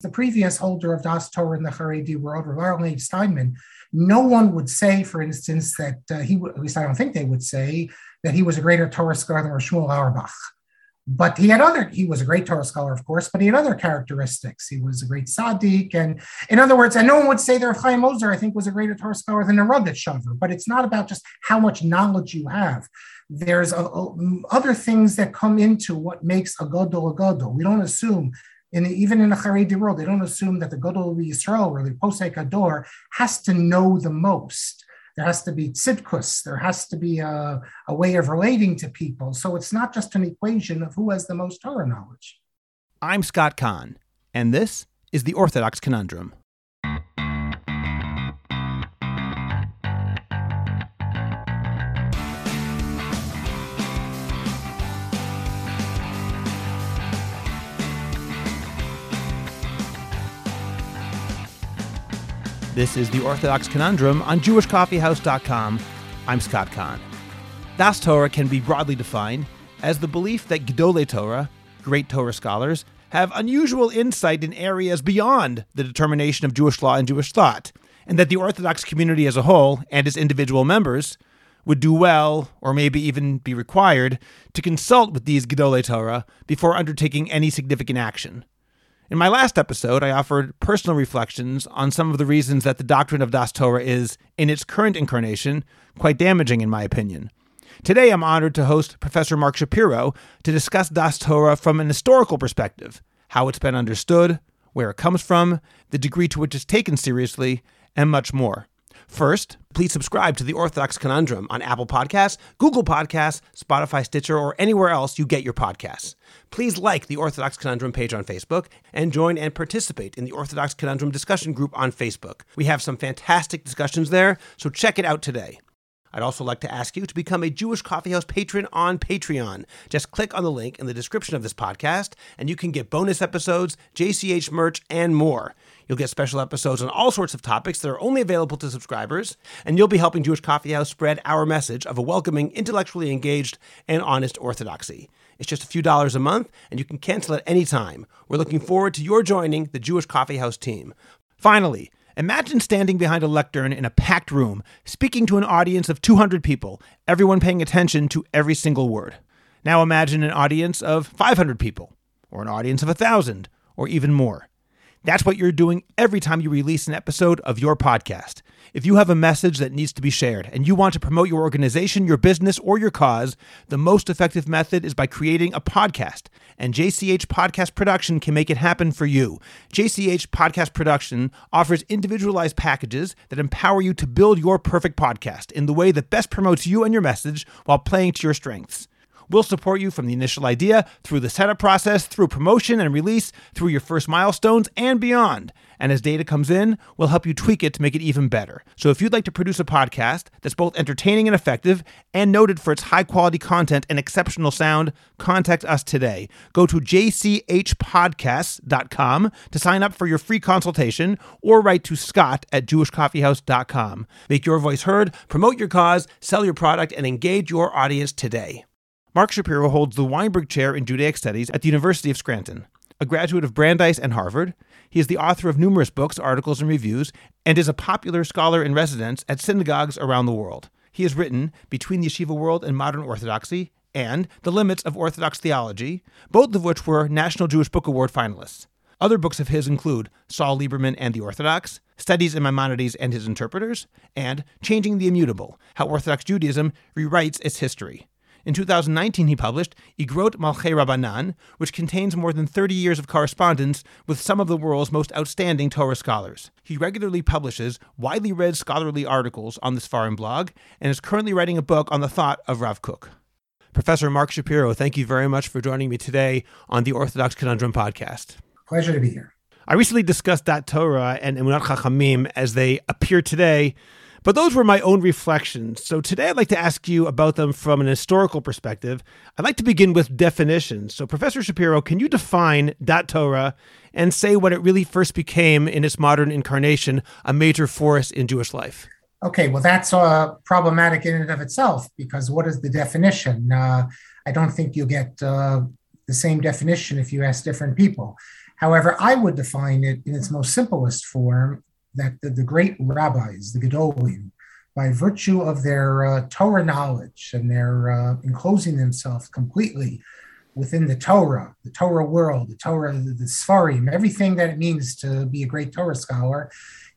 The previous holder of Das Torah in the Haredi world, Rav Steinman, no one would say, for instance, that uh, he, at least I don't think they would say, that he was a greater Torah scholar than Shmuel Auerbach. But he had other, he was a great Torah scholar, of course, but he had other characteristics. He was a great Tzaddik. And in other words, and no one would say that Chaim Ozer, I think, was a greater Torah scholar than a Rugged but it's not about just how much knowledge you have. There's a, a, other things that come into what makes a Godol a Godol. We don't assume in even in the Haredi world, they don't assume that the Gadol Yisrael or the Posek Ador has to know the most. There has to be tzidkus. There has to be a, a way of relating to people. So it's not just an equation of who has the most Torah knowledge. I'm Scott Kahn, and this is the Orthodox Conundrum. This is the Orthodox Conundrum on JewishCoffeehouse.com. I'm Scott Kahn. Das Torah can be broadly defined as the belief that Gedolei Torah, great Torah scholars, have unusual insight in areas beyond the determination of Jewish law and Jewish thought, and that the Orthodox community as a whole and its individual members would do well, or maybe even be required, to consult with these Gedolei Torah before undertaking any significant action. In my last episode, I offered personal reflections on some of the reasons that the doctrine of Das Torah is, in its current incarnation, quite damaging in my opinion. Today, I'm honored to host Professor Marc Shapiro to discuss Das Torah from an historical perspective, how it's been understood, where it comes from, the degree to which it's taken seriously, and much more. First, please subscribe to the Orthodox Conundrum on Apple Podcasts, Google Podcasts, Spotify, Stitcher, or anywhere else you get your podcasts. Please like the Orthodox Conundrum page on Facebook and join and participate in the Orthodox Conundrum discussion group on Facebook. We have some fantastic discussions there, so check it out today. I'd also like to ask you to become a Jewish Coffeehouse patron on Patreon. Just click on the link in the description of this podcast, and you can get bonus episodes, JCH merch, and more. You'll get special episodes on all sorts of topics that are only available to subscribers, and you'll be helping Jewish Coffee House spread our message of a welcoming, intellectually engaged, and honest orthodoxy. It's just a few dollars a month, and you can cancel at any time. We're looking forward to your joining the Jewish Coffee House team. Finally, Imagine standing behind a lectern in a packed room, speaking to an audience of 200 people, everyone paying attention to every single word. Now imagine an audience of 500 people, or an audience of 1,000, or even more. That's what you're doing every time you release an episode of your podcast. If you have a message that needs to be shared and you want to promote your organization, your business, or your cause, the most effective method is by creating a podcast. And JCH Podcast Production can make it happen for you. JCH Podcast Production offers individualized packages that empower you to build your perfect podcast in the way that best promotes you and your message while playing to your strengths. We'll support you from the initial idea through the setup process, through promotion and release, through your first milestones, and beyond. And as data comes in, we'll help you tweak it to make it even better. So if you'd like to produce a podcast that's both entertaining and effective and noted for its high quality content and exceptional sound, contact us today. Go to jchpodcasts.com to sign up for your free consultation or write to scott at jewishcoffeehouse.com. Make your voice heard, promote your cause, sell your product, and engage your audience today. Marc Shapiro holds the Weinberg Chair in Judaic Studies at the University of Scranton. A graduate of Brandeis and Harvard, he is the author of numerous books, articles, and reviews, and is a popular scholar in residence at synagogues around the world. He has written Between the Yeshiva World and Modern Orthodoxy and The Limits of Orthodox Theology, both of which were National Jewish Book Award finalists. Other books of his include Saul Lieberman and the Orthodox, Studies in Maimonides and His Interpreters, and Changing the Immutable How Orthodox Judaism Rewrites Its History. In 2019, he published Igrot Malchei Rabbanan, which contains more than 30 years of correspondence with some of the world's most outstanding Torah scholars. He regularly publishes widely read scholarly articles on the Sfarim blog and is currently writing a book on the thought of Rav Kook. Professor Marc Shapiro, thank you very much for joining me today on the Orthodox Conundrum podcast. Pleasure to be here. I recently discussed Das Torah and Emunat Chachamim as they appear today but those were my own reflections. So today I'd like to ask you about them from an historical perspective. I'd like to begin with definitions. So, Professor Shapiro, can you define Dat Torah and say what it really first became in its modern incarnation, a major force in Jewish life? Okay, well, that's uh, problematic in and of itself because what is the definition? Uh, I don't think you get uh, the same definition if you ask different people. However, I would define it in its most simplest form that the, the great rabbis, the Gedolim, by virtue of their uh, Torah knowledge and their uh, enclosing themselves completely within the Torah, the Torah world, the Torah, the, the Sfarim, everything that it means to be a great Torah scholar,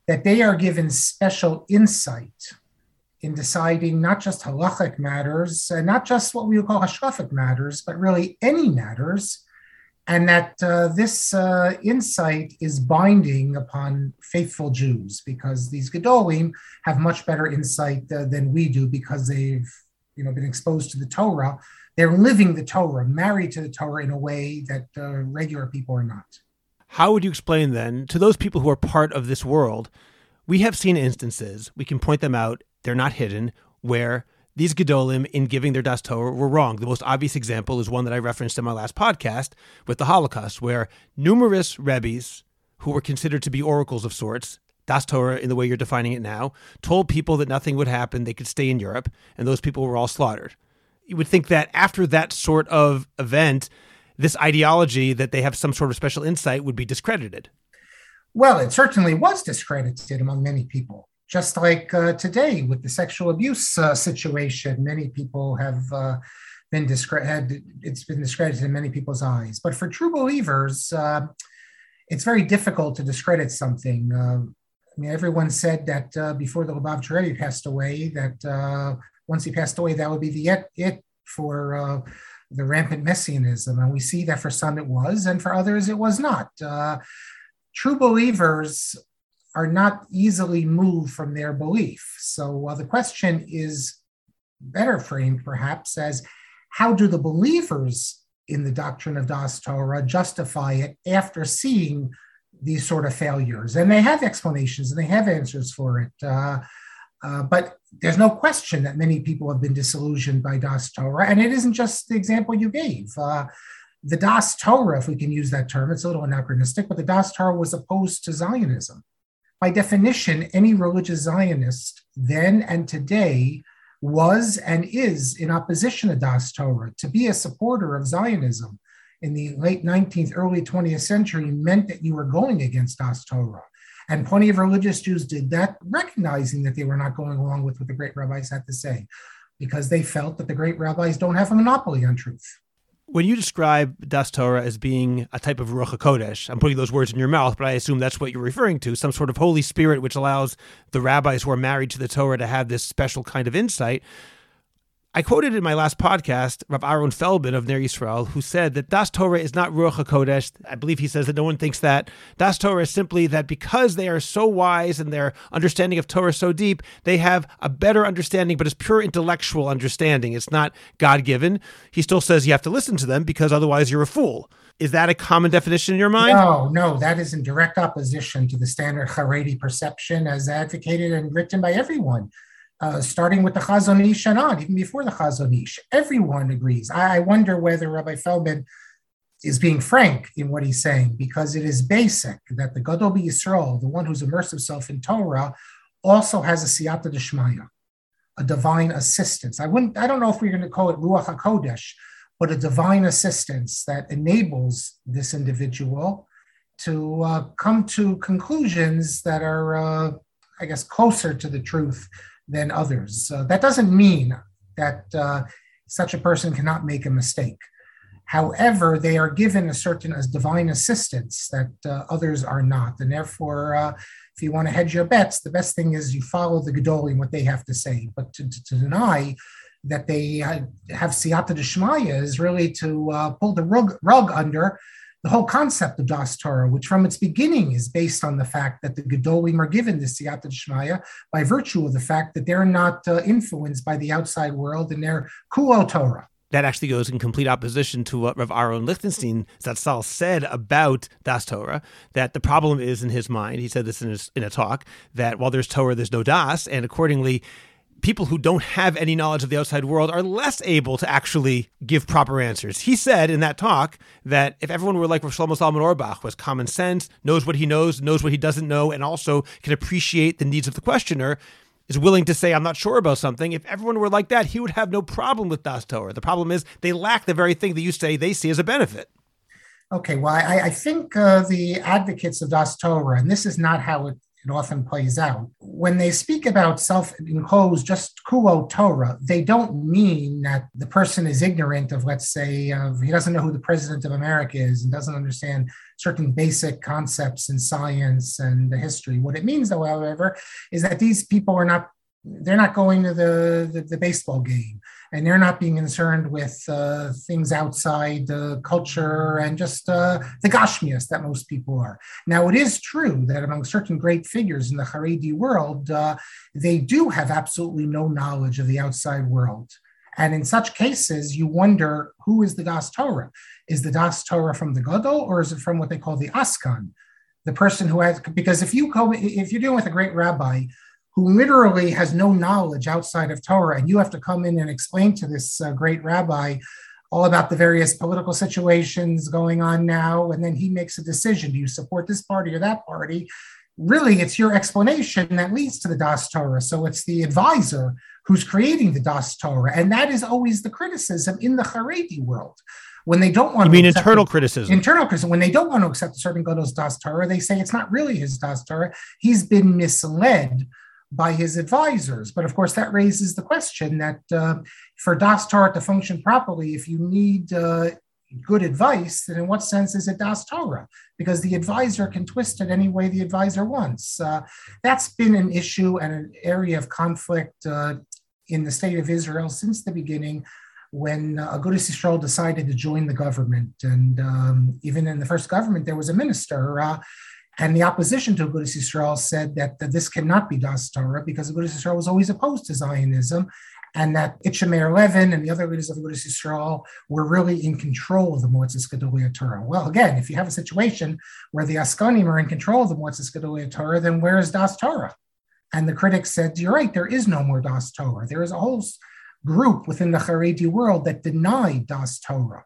that they are given special insight in deciding not just halachic matters, uh, not just what we would call hashkafic matters, but really any matters, and that uh, this uh, insight is binding upon faithful Jews because these Gedolim have much better insight uh, than we do because they've you know been exposed to the Torah. They're living the Torah, married to the Torah in a way that uh, regular people are not. How would you explain then to those people who are part of this world? We have seen instances, we can point them out, they're not hidden, where these Gedolim, in giving their Das Torah, were wrong. The most obvious example is one that I referenced in my last podcast with the Holocaust, where numerous Rebbe's who were considered to be oracles of sorts, Das Torah in the way you're defining it now, told people that nothing would happen, they could stay in Europe, and those people were all slaughtered. You would think that after that sort of event, this ideology that they have some sort of special insight would be discredited. Well, it certainly was discredited among many people. Just like uh, today with the sexual abuse uh, situation, many people have uh, been discredited. It's been discredited in many people's eyes. But for true believers, uh, it's very difficult to discredit something. Uh, I mean, everyone said that uh, before the Lubavitcher Rebbe passed away, that once he passed away, that would be the it, it for the rampant messianism. And we see that for some it was, and for others it was not. Uh, true believers are not easily moved from their belief. So the question is better framed perhaps as how do the believers in the doctrine of Das Torah justify it after seeing these sort of failures? And they have explanations and they have answers for it. Uh, uh, but there's no question that many people have been disillusioned by Das Torah. And it isn't just the example you gave. Uh, the Das Torah, if we can use that term, it's a little anachronistic, but the Das Torah was opposed to Zionism. By definition, any religious Zionist then and today was and is in opposition to Das Torah. To be a supporter of Zionism in the late 19th, early 20th century meant that you were going against Das Torah. And plenty of religious Jews did that, recognizing that they were not going along with what the great rabbis had to say, because they felt that the great rabbis don't have a monopoly on truth. When you describe Das Torah as being a type of Ruach HaKodesh, I'm putting those words in your mouth, but I assume that's what you're referring to some sort of Holy Spirit which allows the rabbis who are married to the Torah to have this special kind of insight. I quoted in my last podcast Rav Aaron Feldman of Ner Yisrael, who said that Das Torah is not Ruach HaKodesh. I believe he says that no one thinks that. Das Torah is simply that because they are so wise and their understanding of Torah so deep, they have a better understanding, but it's pure intellectual understanding. It's not God given. He still says you have to listen to them because otherwise you're a fool. Is that a common definition in your mind? No, no, that is in direct opposition to the standard Haredi perception as advocated and written by everyone uh, starting with the Chazon Ish and on, even before the Chazon Ish. Everyone agrees. I, I wonder whether Rabbi Feldman is being frank in what he's saying, because it is basic that the Gadol Yisrael, the one who's immersed himself in Torah, also has a siyata deshmaya, a divine assistance. I wouldn't. I don't know if we're going to call it ruach hakodesh, but a divine assistance that enables this individual to uh, come to conclusions that are, uh, I guess, closer to the truth than others. So that doesn't mean that uh, such a person cannot make a mistake. However, they are given a certain as divine assistance that uh, others are not, and therefore, uh, if you want to hedge your bets, the best thing is you follow the Gedolim what they have to say. But to, to, to deny that they have siyata deshmaya is really to uh, pull the rug, rug under the whole concept of Das Torah, which from its beginning is based on the fact that the Gedolim are given the Siyata Shmaya by virtue of the fact that they're not uh, influenced by the outside world and they're Kuo Torah. That actually goes in complete opposition to what Rav Aaron Lichtenstein Zatzal said about Das Torah, that the problem is in his mind, he said this in, his, in a talk, that while there's Torah, there's no Das, and accordingly, people who don't have any knowledge of the outside world are less able to actually give proper answers. He said in that talk that if everyone were like Shlomo Zalman Auerbach, was common sense, knows what he knows, knows what he doesn't know, and also can appreciate the needs of the questioner, is willing to say, I'm not sure about something. If everyone were like that, he would have no problem with Das Torah. The problem is they lack the very thing that you say they see as a benefit. Okay, well, I, I think uh, the advocates of Das Torah, and this is not how it, it often plays out, when they speak about self imposed just kuo Torah, they don't mean that the person is ignorant of, let's say, uh, he doesn't know who the president of America is and doesn't understand certain basic concepts in science and the history. What it means, though, however, is that these people are not they're not going to the, the, the baseball game and they're not being concerned with uh, things outside the culture and just uh, the gashmias that most people are. Now, it is true that among certain great figures in the Haredi world, uh, they do have absolutely no knowledge of the outside world. And in such cases, you wonder who is the Das Torah? Is the Das Torah from the Gadol or is it from what they call the Askan? The person who has, because if you go, if you're dealing with a great rabbi who literally has no knowledge outside of Torah, and you have to come in and explain to this uh, great rabbi all about the various political situations going on now, and then he makes a decision: do you support this party or that party? Really, it's your explanation that leads to the Das Torah. So it's the advisor who's creating the Das Torah, and that is always the criticism in the Haredi world. When they don't want you to mean internal criticism? internal criticism. When they don't want to accept a certain Gadol's Das Torah, they say it's not really his Das Torah. He's been misled by his advisors. But of course, that raises the question that uh, for Das Torah to function properly, if you need uh, good advice, then in what sense is it Das? Because the advisor can twist it any way the advisor wants. Uh, that's been an issue and an area of conflict uh, in the state of Israel since the beginning. When uh, Agudas Yisrael decided to join the government, and um, even in the first government, there was a minister uh, and the opposition to Agudas Yisrael said that, that this cannot be Das Torah because Agudas Yisrael was always opposed to Zionism, and that Itche Meir Levin and the other leaders of Agudas Yisrael were really in control of the Moetzes Gedolei Torah. Well, again, if you have a situation where the Askanim are in control of the Moetzes Gedolei Torah, then where is Das Torah? And the critics said, you're right, there is no more Das Torah. There is a whole group within the Haredi world that deny Das Torah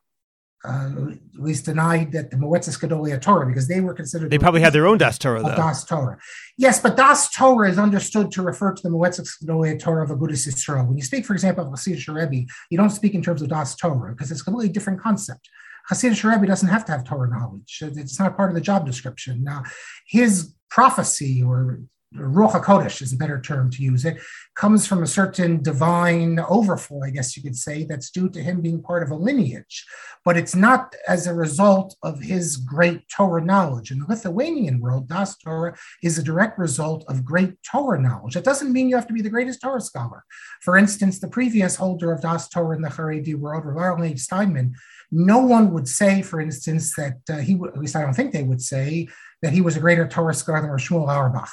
uh, at least denied that the Moetzes Gedolei Torah because they were considered. They probably had their own Das Torah, though. Das Torah. Yes, but Das Torah is understood to refer to the Moetzes Gedolei Torah of Agudas Yisrael. When you speak, for example, of Hasidic Rebbe, you don't speak in terms of Das Torah because it's a completely different concept. Hasidic Rebbe doesn't have to have Torah knowledge. It's not part of the job description. Now, his prophecy or Ruach HaKodesh is a better term to use it, comes from a certain divine overflow, I guess you could say, that's due to him being part of a lineage. But it's not as a result of his great Torah knowledge. In the Lithuanian world, Das Torah is a direct result of great Torah knowledge. That doesn't mean you have to be the greatest Torah scholar. For instance, the previous holder of Das Torah in the Haredi world, Rav Aron Steinman, no one would say, for instance, that uh, he, at least I don't think they would say, that he was a greater Torah scholar than Shmuel Auerbach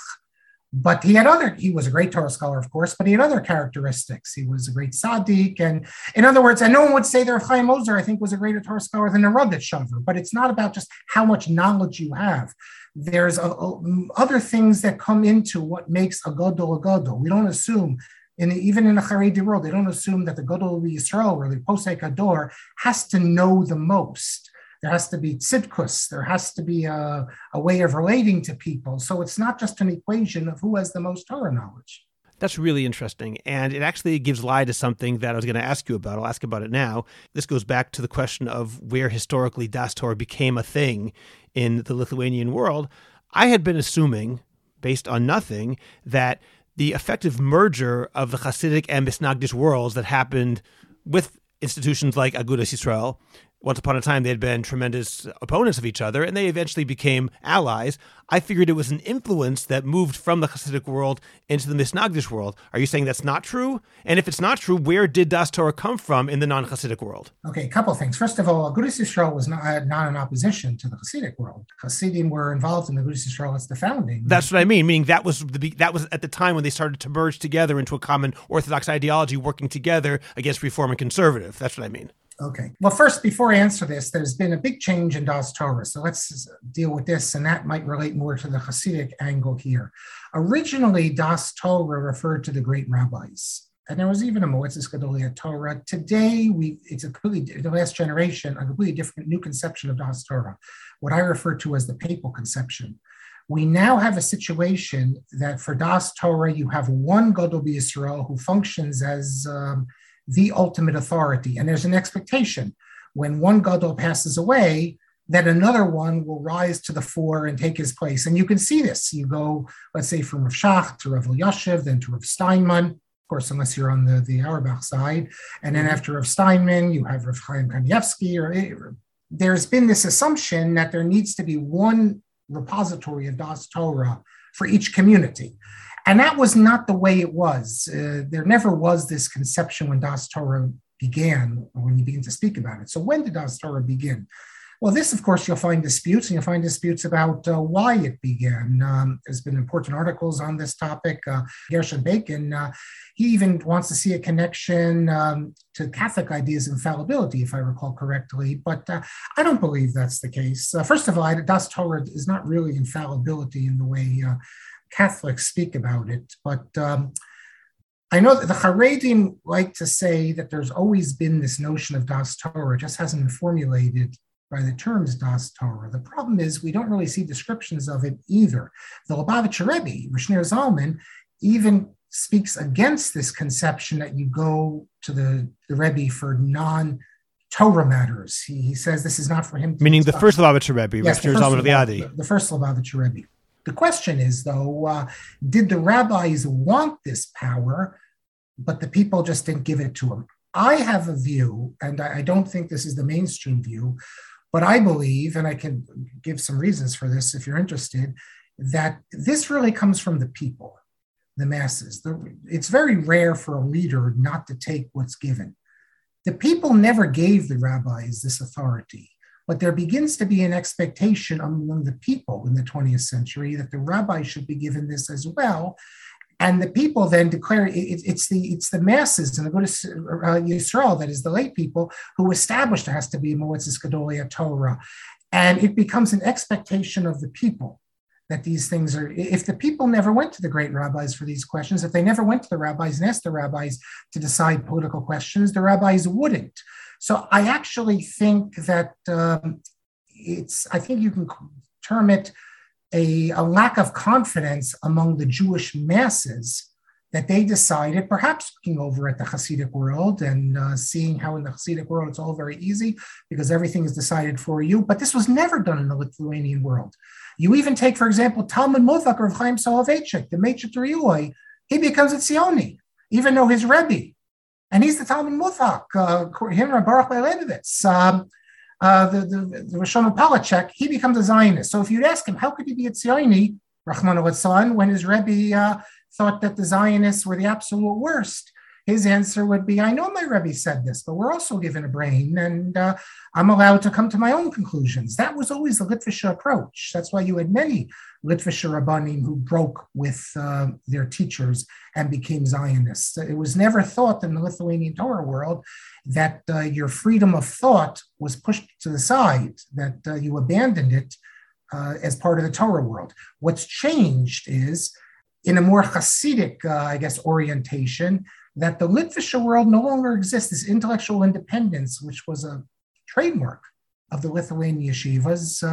but he had other he was a great torah scholar of course but he had other characteristics. He was a great tzaddik and in other words and no one would say that chaim ozer i think was a greater torah scholar than a rugged but it's not about just how much knowledge you have. There's a, a, other things that come into what makes a gadol a gadol we don't assume in the, even in the Haredi world, they don't assume that the Gadol of Yisrael or the Posek Ador has to know the most there has to be tzidkus. There has to be a, a way of relating to people. So it's not just an equation of who has the most Torah knowledge. That's really interesting. And it actually gives lie to something that I was going to ask you about. I'll ask about it now. This goes back to the question of where historically Das Torah became a thing in the Lithuanian world. I had been assuming, based on nothing, that the effective merger of the Hasidic and Misnagdish worlds that happened with institutions like Agudas Yisrael once upon a time they had been tremendous opponents of each other and they eventually became allies. I figured it was an influence that moved from the Hasidic world into the Misnagdish world. Are you saying that's not true? And if it's not true, where did Das Torah come from in the non Hasidic world? Okay, a couple of things. First of all, Agudas Yisrael was not, not in opposition to the Hasidic world. Hasidim were involved in the Agudas Yisrael as the founding. That's what I mean, meaning that was the that was at the time when they started to merge together into a common Orthodox ideology, working together against Reform and Conservative. That's what I mean. Okay. Well, first, before I answer this, there's been a big change in Das Torah. So let's deal with this, and that might relate more to the Hasidic angle here. Originally, Das Torah referred to the great rabbis, and there was even a Moetzes Gedolei Torah. Today, we it's a completely the last generation, a completely different new conception of Das Torah, what I refer to as the papal conception. We now have a situation that for Das Torah, you have one Gadol Israel who functions as um, the ultimate authority. And there's an expectation. When one gadol passes away, that another one will rise to the fore and take his place. And you can see this. You go, let's say, from Rav Shach to Rav Elyashiv, then to Rav Steinman, of course, unless you're on the, the Auerbach side. And then after Rav Steinman, you have Rav Chaim Kanievsky. Or, eh, there's been this assumption that there needs to be one repository of Das Torah for each community. And that was not the way it was. Uh, there never was this conception when Das Torah began, when you begin to speak about it. So when did Das Torah begin? Well, this, of course, you'll find disputes, and you'll find disputes about uh, why it began. Um, there's been important articles on this topic. Uh, Gershon Bacon, uh, he even wants to see a connection um, to Catholic ideas of infallibility, if I recall correctly. But uh, I don't believe that's the case. Uh, first of all, Das Torah is not really infallibility in the way uh, Catholics speak about it. But um, I know that the Haredim like to say that there's always been this notion of Das Torah, it just hasn't been formulated by the terms Das Torah. The problem is we don't really see descriptions of it either. The Lubavitcher Rebbe, Rishner Zalman, even speaks against this conception that you go to the, the Rebbe for non Torah matters. He, he says this is not for him. Meaning the first Lubavitcher Rebbe, yes, Rishner Zalman the, the first Lubavitcher Rebbe. The question is, though, uh, did the rabbis want this power, but the people just didn't give it to them? I have a view, and I, don't think this is the mainstream view, but I believe, and I can give some reasons for this if you're interested, that this really comes from the people, the masses. The, it's very rare for a leader not to take what's given. The people never gave the rabbis this authority, but there begins to be an expectation among the people in the 20th century that the rabbis should be given this as well and the people then declare it, it's the it's the masses and the good uh, Yisrael, that is the lay people, who established there has to be a Moetzes Gedolei Torah, and it becomes an expectation of the people that these things are. If the people never went to the great rabbis for these questions, if they never went to the rabbis and asked the rabbis to decide political questions, the rabbis wouldn't. So I actually think that um, it's. I think you can term it a, a lack of confidence among the Jewish masses that they decided, perhaps looking over at the Hasidic world and uh, seeing how in the Hasidic world it's all very easy because everything is decided for you. But this was never done in the Lithuanian world. You even take, for example, Talmid Muvhak of Chaim Soloveitchik, the Meitzet Riyui, he becomes a Tzioni, even though his Rebbe, and he's the Talmid Muvhak, uh, him Baruch Leibovitz. Um, uh, the, the, the Roshana Polachek, he becomes a Zionist. So if you'd ask him, how could he be a Zioni, Rahman al when his Rebbe uh, thought that the Zionists were the absolute worst? his answer would be, I know my Rebbe said this, but we're also given a brain and uh, I'm allowed to come to my own conclusions. That was always the Litvisher approach. That's why you had many Litvisher Rabbanim who broke with uh, their teachers and became Zionists. It was never thought in the Lithuanian Torah world that uh, your freedom of thought was pushed to the side, that uh, you abandoned it uh, as part of the Torah world. What's changed is in a more Hasidic, uh, I guess, orientation, that the Litvisher world no longer exists, this intellectual independence, which was a trademark of the Lithuanian yeshivas,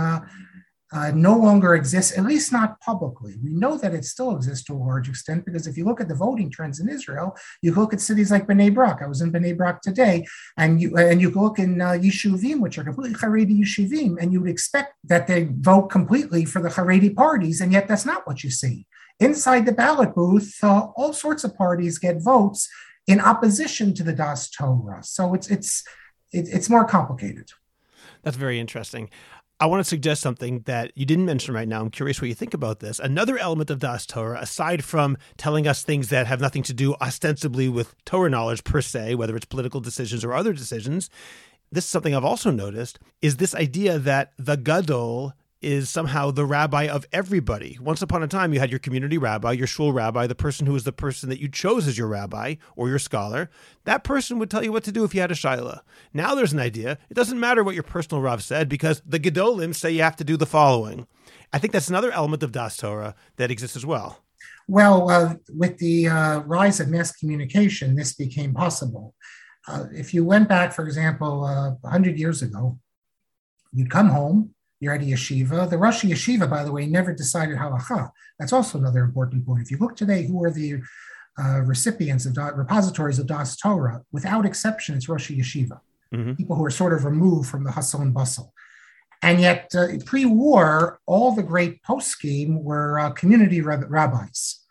uh, no longer exists, at least not publicly. We know that it still exists to a large extent because if you look at the voting trends in Israel, you look at cities like Bnei Brak. I was in Bnei Brak today, and you and you look in uh, Yishuvim, which are completely Haredi Yishuvim, and you would expect that they vote completely for the Haredi parties, and yet that's not what you see. Inside the ballot booth, uh, all sorts of parties get votes in opposition to the Das Torah. So it's it's it's more complicated. That's very interesting. I want to suggest something that you didn't mention right now. I'm curious what you think about this. Another element of Das Torah, aside from telling us things that have nothing to do ostensibly with Torah knowledge per se, whether it's political decisions or other decisions, this is something I've also noticed, is this idea that the Gadol is somehow the rabbi of everybody. Once upon a time, you had your community rabbi, your shul rabbi, the person who was the person that you chose as your rabbi or your scholar. That person would tell you what to do if you had a shaila. Now there's an idea. It doesn't matter what your personal rav said because the gedolim say you have to do the following. I think that's another element of Das Torah that exists as well. Well, uh, with the uh, rise of mass communication, this became possible. Uh, if you went back, for example, 100 uh, years ago, you'd come home, you're at a yeshiva. The Rosh Yeshiva, by the way, never decided halacha. That's also another important point. If you look today, who are the uh, recipients of repositories of Das Torah? Without exception, it's Rosh Yeshiva, mm-hmm. people who are sort of removed from the hustle and bustle. And yet, uh, pre war, all the great poskim were uh, community rab- rabbis.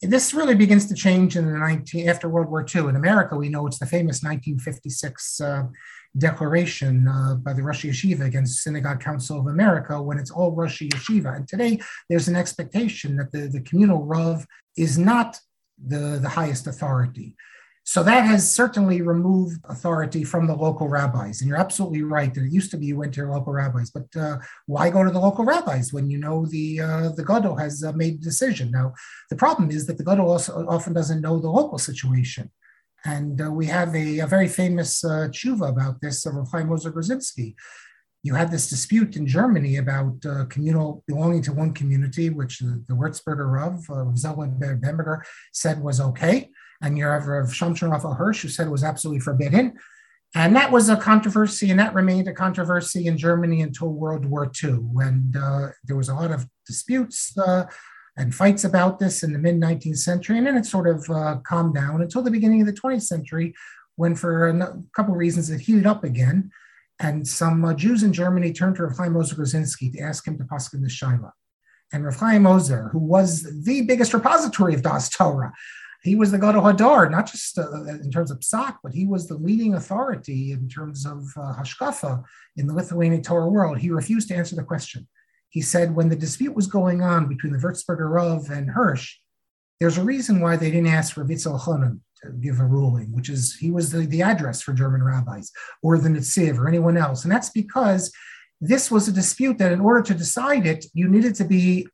This really begins to change in the 19, after World War II. In America, we know it's the famous 1956 uh, declaration uh, by the Rosh Yeshiva against Synagogue Council of America when it's all Rosh Yeshiva. And today there's an expectation that the, the communal Rav is not the, the highest authority. So that has certainly removed authority from the local rabbis. And you're absolutely right that it used to be you went to your local rabbis, but uh, why go to the local rabbis when you know the uh, the gadol has uh, made a decision? Now, the problem is that the gadol also often doesn't know the local situation. And uh, we have a, a, very famous uh, tshuva about this of Rav Chaim Grodzinski. You had this dispute in Germany about uh, communal belonging to one community, which the, the Würzburger Rav, uh, Zelwin Bamberger, said was okay. And you have Rav Shamshon Raphael Hirsch, who said it was absolutely forbidden. And that was a controversy, and that remained a controversy in Germany until World War II, when uh, there was a lot of disputes uh, and fights about this in the mid 19th century. And then it sort of uh, calmed down until the beginning of the 20th century, when for a couple of reasons it heated up again. And some uh, Jews in Germany turned to Rav Chaim Ozer Grodzinski to ask him to paskin the Shaila. And Rav Chaim Ozer, who was the biggest repository of Das Torah, he was the Gadol Hador, not just uh, in terms of psak, but he was the leading authority in terms of uh, hashkafa in the Lithuanian Torah world. He refused to answer the question. He said when the dispute was going on between the Würzburger Rav and Hirsch, there's a reason why they didn't ask for Chonim to give a ruling, which is he was the, the address for German rabbis or the Netziv or anyone else. And that's because this was a dispute that in order to decide it, you needed to be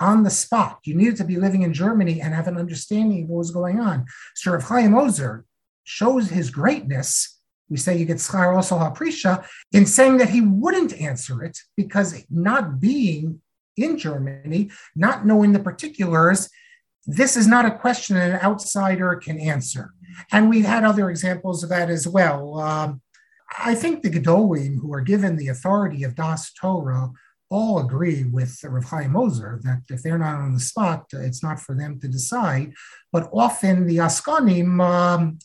on the spot. You needed to be living in Germany and have an understanding of what was going on. So Rav Chaim Ozer shows his greatness we say you get schar also haprisha in saying that he wouldn't answer it because not being in Germany, not knowing the particulars, this is not a question an outsider can answer. And we've had other examples of that as well. Um, I think the Gedolim, who are given the authority of Das Torah, all agree with Rav Chaim Ozer that if they're not on the spot, it's not for them to decide. But often the Askanim, um,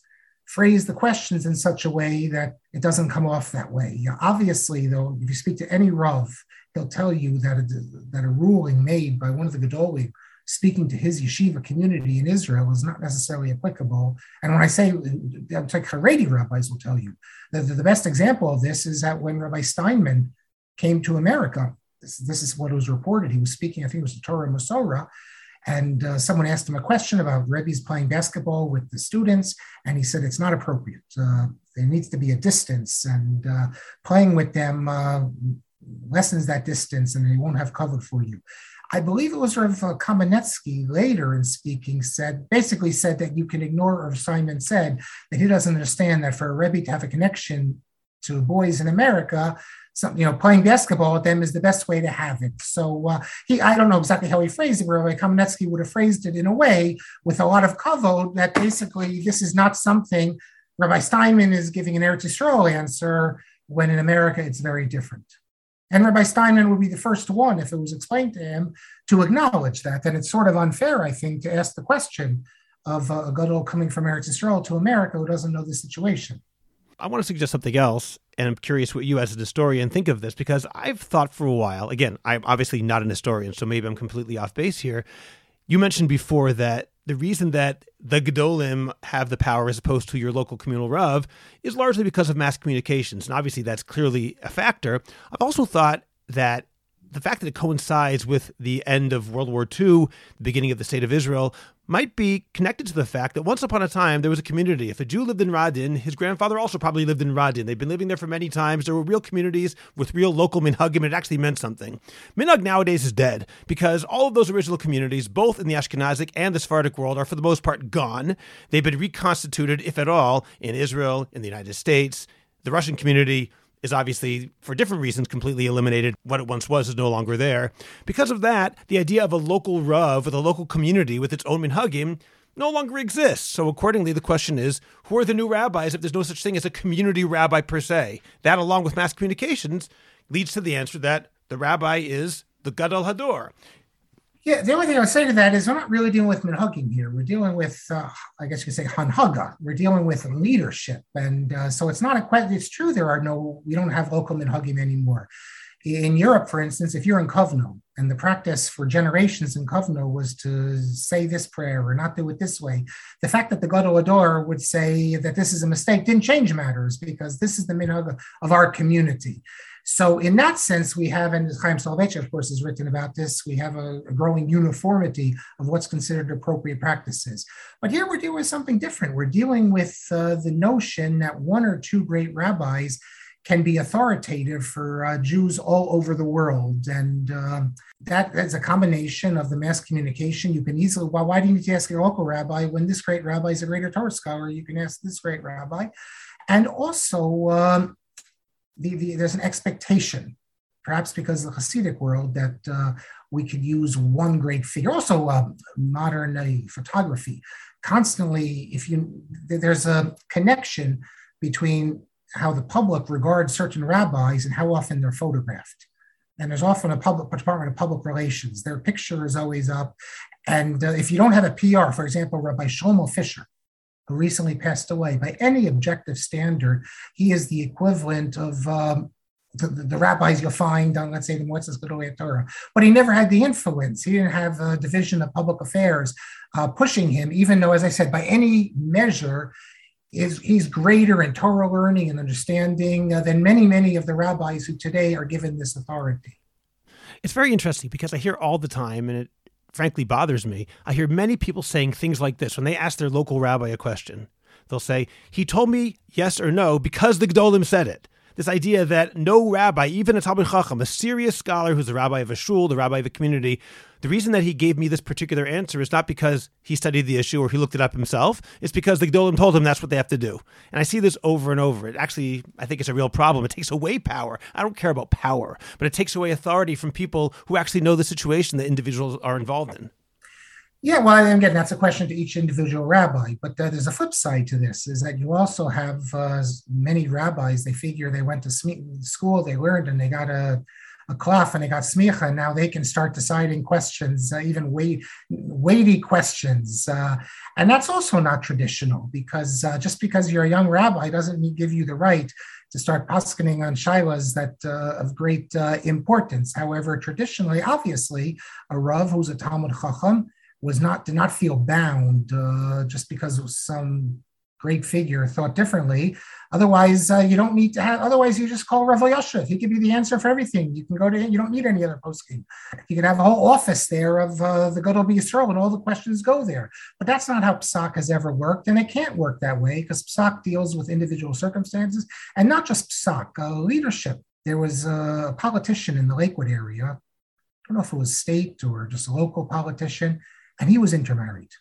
phrase the questions in such a way that it doesn't come off that way. Obviously, though, if you speak to any Rav, he'll tell you that a, that a ruling made by one of the Gedolim speaking to his yeshiva community in Israel is not necessarily applicable. And when I say, it's like Haredi rabbis will tell you, the, the, the best example of this is that when Rabbi Steinman came to America, this, this is what was reported. He was speaking, I think it was the Torah Umesorah, and uh, someone asked him a question about Rebbe's playing basketball with the students, and he said it's not appropriate. Uh, there needs to be a distance, and uh, playing with them uh, lessens that distance, and they won't have cover for you. I believe it was Rav uh, Kamenetsky later in speaking said, basically said that you can ignore, or Simon said that he doesn't understand that for a Rebbe to have a connection to boys in America, some, you know, playing basketball with them is the best way to have it. So uh, he, I don't know exactly how he phrased it, but Rabbi Kamenetsky would have phrased it in a way with a lot of kavod that basically this is not something Rabbi Steinman is giving an Eretz Yisrael answer when in America it's very different. And Rabbi Steinman would be the first one, if it was explained to him, to acknowledge that. Then it's sort of unfair, I think, to ask the question of a gadol coming from Eretz Yisrael to America who doesn't know the situation. I want to suggest something else, and I'm curious what you, as a historian, think of this because I've thought for a while. Again, I'm obviously not an historian, so maybe I'm completely off base here. You mentioned before that the reason that the Gedolim have the power as opposed to your local communal Rav is largely because of mass communications. And obviously, that's clearly a factor. I've also thought that the fact that it coincides with the end of World War II, the beginning of the state of Israel, might be connected to the fact that once upon a time there was a community. If a Jew lived in Radin, his grandfather also probably lived in Radin. They've been living there for many times. There were real communities with real local minhagim. and It actually meant something. Minhag nowadays is dead because all of those original communities, both in the Ashkenazic and the Sephardic world, are for the most part gone. They've been reconstituted, if at all, in Israel, in the United States. The Russian community is obviously, for different reasons, completely eliminated. What it once was is no longer there. Because of that, the idea of a local Rav with a local community with its own minhagim no longer exists. So, accordingly, the question is who are the new rabbis if there's no such thing as a community rabbi per se? That, along with mass communications, leads to the answer that the rabbi is the Gadol Hador. Yeah, the only thing I would say to that is we're not really dealing with minhagim here. We're dealing with, uh, I guess you could say, hanhaga. We're dealing with leadership, and uh, so it's not a question. It's true there are no, we don't have local minhagim anymore. In Europe, for instance, if you're in Kovno, and the practice for generations in Kovno was to say this prayer or not do it this way, the fact that the Gadol Ador would say that this is a mistake didn't change matters because this is the minhag of our community. So, in that sense, we have, and Chaim Soloveitchik, of course, has written about this, we have a, a, growing uniformity of what's considered appropriate practices. But here we're dealing with something different. We're dealing with uh, the notion that one or two great rabbis can be authoritative for uh, Jews all over the world. And uh, that is a combination of the mass communication. You can easily, well, why do you need to ask your local rabbi when this great rabbi is a greater Torah scholar? You can ask this great rabbi. And also, um, the, the, there's an expectation, perhaps because of the Hasidic world, that uh, we could use one great figure. Also, um, modern uh, photography. Constantly, if you there's a connection between how the public regards certain rabbis and how often they're photographed. And there's often a public department of public relations. Their picture is always up. And uh, if you don't have a PR, for example, Rabbi Shlomo Fisher, who recently passed away, by any objective standard, he is the equivalent of um, the, the, the, rabbis you'll find on, let's say, the Moetzes Gedolei Torah. But he never had the influence. He didn't have a division of public affairs uh, pushing him, even though, as I said, by any measure, is he's greater in Torah learning and understanding uh, than many, many of the rabbis who today are given this authority. It's very interesting because I hear all the time, and it frankly bothers me. I hear many people saying things like this when they ask their local rabbi a question. They'll say, He told me yes or no because the Gedolim said it this idea that no rabbi, even a Talmud Chacham, a serious scholar who's the rabbi of a shul, the rabbi of a community, the reason that he gave me this particular answer is not because he studied the issue or he looked it up himself. It's because the Gedolim told him that's what they have to do. And I see this over and over. It actually, I think it's a real problem. It takes away power. I don't care about power, but it takes away authority from people who actually know the situation that individuals are involved in. Yeah, well, again, that's a question to each individual rabbi. But there's a flip side to this: is that you also have uh, many rabbis. They figure they went to school, they learned, and they got a a cloth and they got smicha, and now they can start deciding questions, uh, even weight, weighty questions. Uh, and that's also not traditional because uh, just because you're a young rabbi doesn't give you the right to start paskening on shilas that uh, of great uh, importance. However, traditionally, obviously, a rav who's a Talmud chacham was not did not feel bound uh, just because some great figure thought differently. Otherwise, uh, you don't need to have. Otherwise, you just call Rav Elyashiv. He give you the answer for everything. You can go to. You don't need any other posting. You can have a whole office there of uh, the Gadol Yisrael, and all the questions go there. But that's not how Psak has ever worked, and it can't work that way because Psak deals with individual circumstances and not just Psak. Uh, leadership. There was a politician in the Lakewood area. I don't know if it was state or just a local politician and he was intermarried.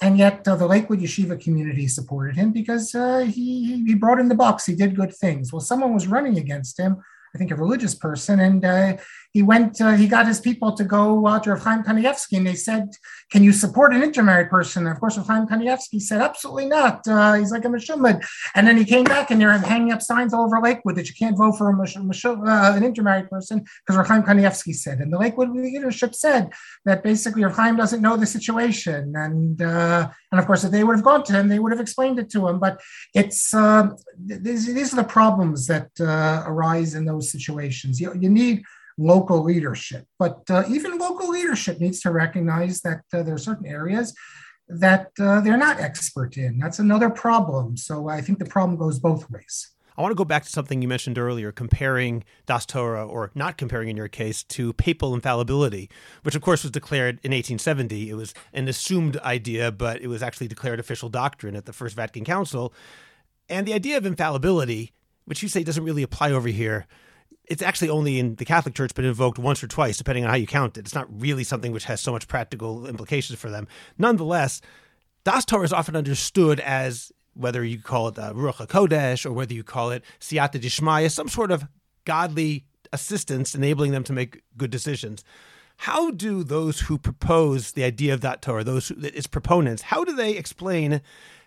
And yet uh, the Lakewood Yeshiva community supported him because uh, he, he brought in the bucks. He did good things. Well, someone was running against him I think, a religious person. And uh, he went, uh, he got his people to go uh, to Rav Chaim Kanievsky and they said, Can you support an intermarried person? And of course, Rav Chaim Kanievsky said, Absolutely not. Uh, he's like a Meshumad. And then he came back and they're hanging up signs all over Lakewood that you can't vote for a uh, an intermarried person because Rav Chaim Kanievsky said. And the Lakewood leadership said that basically Rav Chaim doesn't know the situation. And, uh, and of course, if they would have gone to him, they would have explained it to him. But it's uh, these, these are the problems that arise in those situations. You, you need local leadership, but uh, even local leadership needs to recognize that uh, there are certain areas that uh, they're not expert in. That's another problem. So I think the problem goes both ways. I want to go back to something you mentioned earlier, comparing Das Torah, or not comparing in your case, to papal infallibility, which of course was declared in 1870. It was an assumed idea, but it was actually declared official doctrine at the First Vatican Council. And the idea of infallibility, which you say doesn't really apply over here, it's actually only in the Catholic Church but invoked once or twice, depending on how you count it. It's not really something which has so much practical implications for them. Nonetheless, Das Torah is often understood as whether you call it uh, Ruach HaKodesh or whether you call it Siyata Dishmaya, some sort of godly assistance enabling them to make good decisions. How do those who propose the idea of Das Torah, those who, its proponents, how do they explain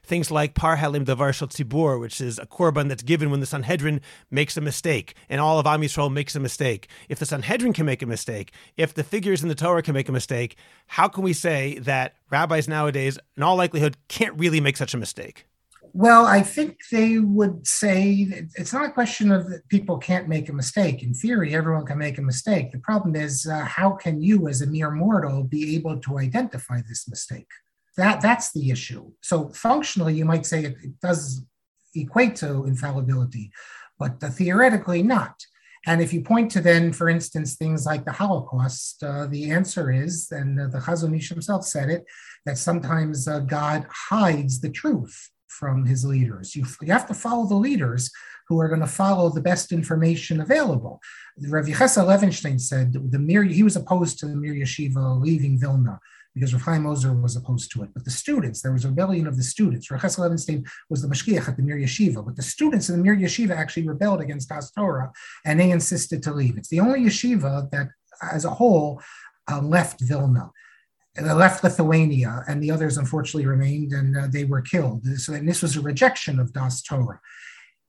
things like Par He'elam Davar Shel Tzibur, which is a korban that's given when the Sanhedrin makes a mistake, and all of Am Yisrael makes a mistake. If the Sanhedrin can make a mistake, if the figures in the Torah can make a mistake, how can we say that rabbis nowadays, in all likelihood, can't really make such a mistake? Well, I think they would say it's not a question of that people can't make a mistake. In theory, everyone can make a mistake. The problem is, uh, how can you, as a mere mortal, be able to identify this mistake? That that's the issue. So functionally, you might say it, it does equate to infallibility, but theoretically not. And if you point to then, for instance, things like the Holocaust, uh, the answer is, and uh, the Chazon Ish himself said it, that sometimes uh, God hides the truth from his leaders. You, you have to follow the leaders who are going to follow the best information available. Rav Yechezkel Levenstein said the Mir, he was opposed to the Mir Yeshiva leaving Vilna because Rav Chaim Ozer was opposed to it. But the students, there was a rebellion of the students. Rav Chesed Levenstein was the mashgiach at the Mir Yeshiva, but the students in the Mir Yeshiva actually rebelled against Das Torah, and they insisted to leave. It's the only yeshiva that, as a whole, uh, left Vilna. Left Lithuania, and the others unfortunately remained, and uh, they were killed. So this was a rejection of Das Torah.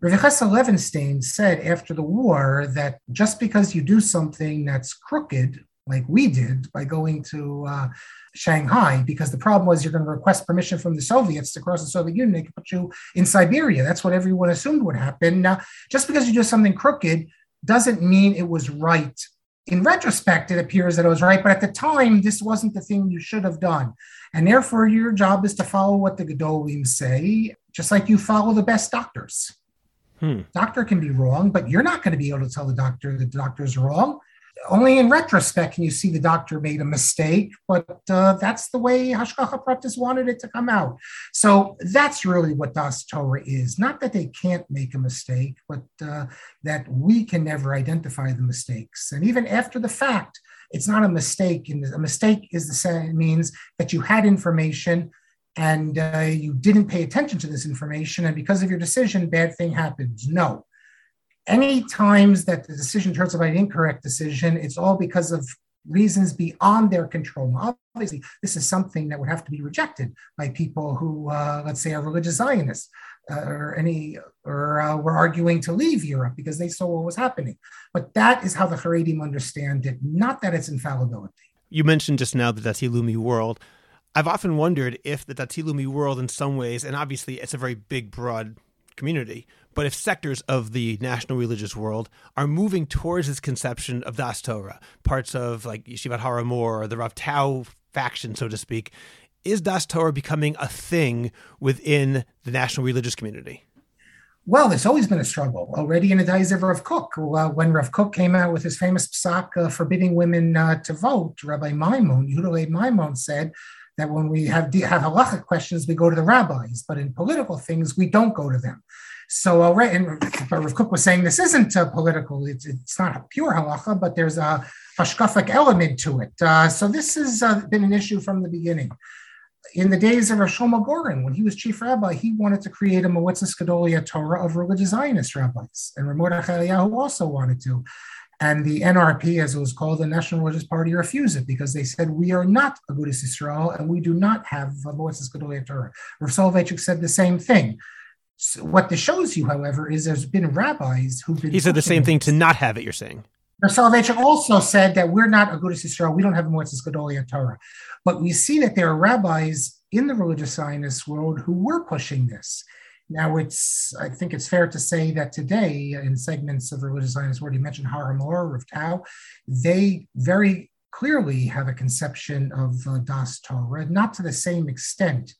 Rav Chesed Levenstein said after the war that just because you do something that's crooked like we did by going to uh, Shanghai, because the problem was you're going to request permission from the Soviets to cross the Soviet Union, they could put you in Siberia. That's what everyone assumed would happen. Now, just because you do something crooked doesn't mean it was right. In retrospect, it appears that it was right, but at the time, this wasn't the thing you should have done. And therefore, your job is to follow what the Gedolim say, just like you follow the best doctors. Hmm. Doctor can be wrong, but you're not going to be able to tell the doctor that the doctor's wrong only in retrospect can you see the doctor made a mistake, but uh, that's the way Hashgacha Pratis wanted it to come out. So that's really what Das Torah is. Not that they can't make a mistake, but uh, that we can never identify the mistakes. And even after the fact, it's not a mistake. And a mistake is the same means that you had information and uh, you didn't pay attention to this information, and because of your decision, bad thing happens. No, any times that the decision turns out to be an incorrect decision, it's all because of reasons beyond their control. Obviously, this is something that would have to be rejected by people who, uh, let's say, are religious Zionists uh, or any, or uh, were arguing to leave Europe because they saw what was happening. But that is how the Haredim understand it, not that it's infallibility. You mentioned just now the Dati Leumi world. I've often wondered if the Dati Leumi world, in some ways, and obviously it's a very big, broad community, but if sectors of the national religious world are moving towards this conception of Das Torah, parts of like Yeshivat Har Hamor the Rav Tau faction, so to speak, is Das Torah becoming a thing within the national religious community? Well, there's always been a struggle. Already in the days of Rav Kook, uh, when Rav Kook came out with his famous psak uh, forbidding women uh, to vote, Rabbi Maimon, Yehuda Maimon said that when we have have halachic questions, we go to the rabbis, but in political things, we don't go to them. So already, and Rav Kook was saying this isn't uh, political; it's, it's not a pure halacha, but there's a hashkafic element to it. Uh, so this has uh, been an issue from the beginning. In the days of Rosh Goren, when he was chief rabbi, he wanted to create a Moetzes Gedolei Torah of religious Zionist rabbis, and Rav Mordechai Eliyahu also wanted to. And the NRP, as it was called, the National Religious Party, refused it because they said, we are not a Agudas Yisrael and we do not have a Moetzes Gedolei Torah. Rav Soloveitchik said the same thing. So what this shows you, however, is there's been rabbis who've been. He said the same thing to not have it. You're saying. Soloveitchik also said that we're not a Agudas Yisrael. We don't have a Moetzes Gedolei Torah, but we see that there are rabbis in the religious Zionist world who were pushing this. Now, it's I think it's fair to say that today, in segments of religious Zionist world, you mentioned Har Hamor, Rav Tau, they very clearly have a conception of uh, Das Torah, not to the same extent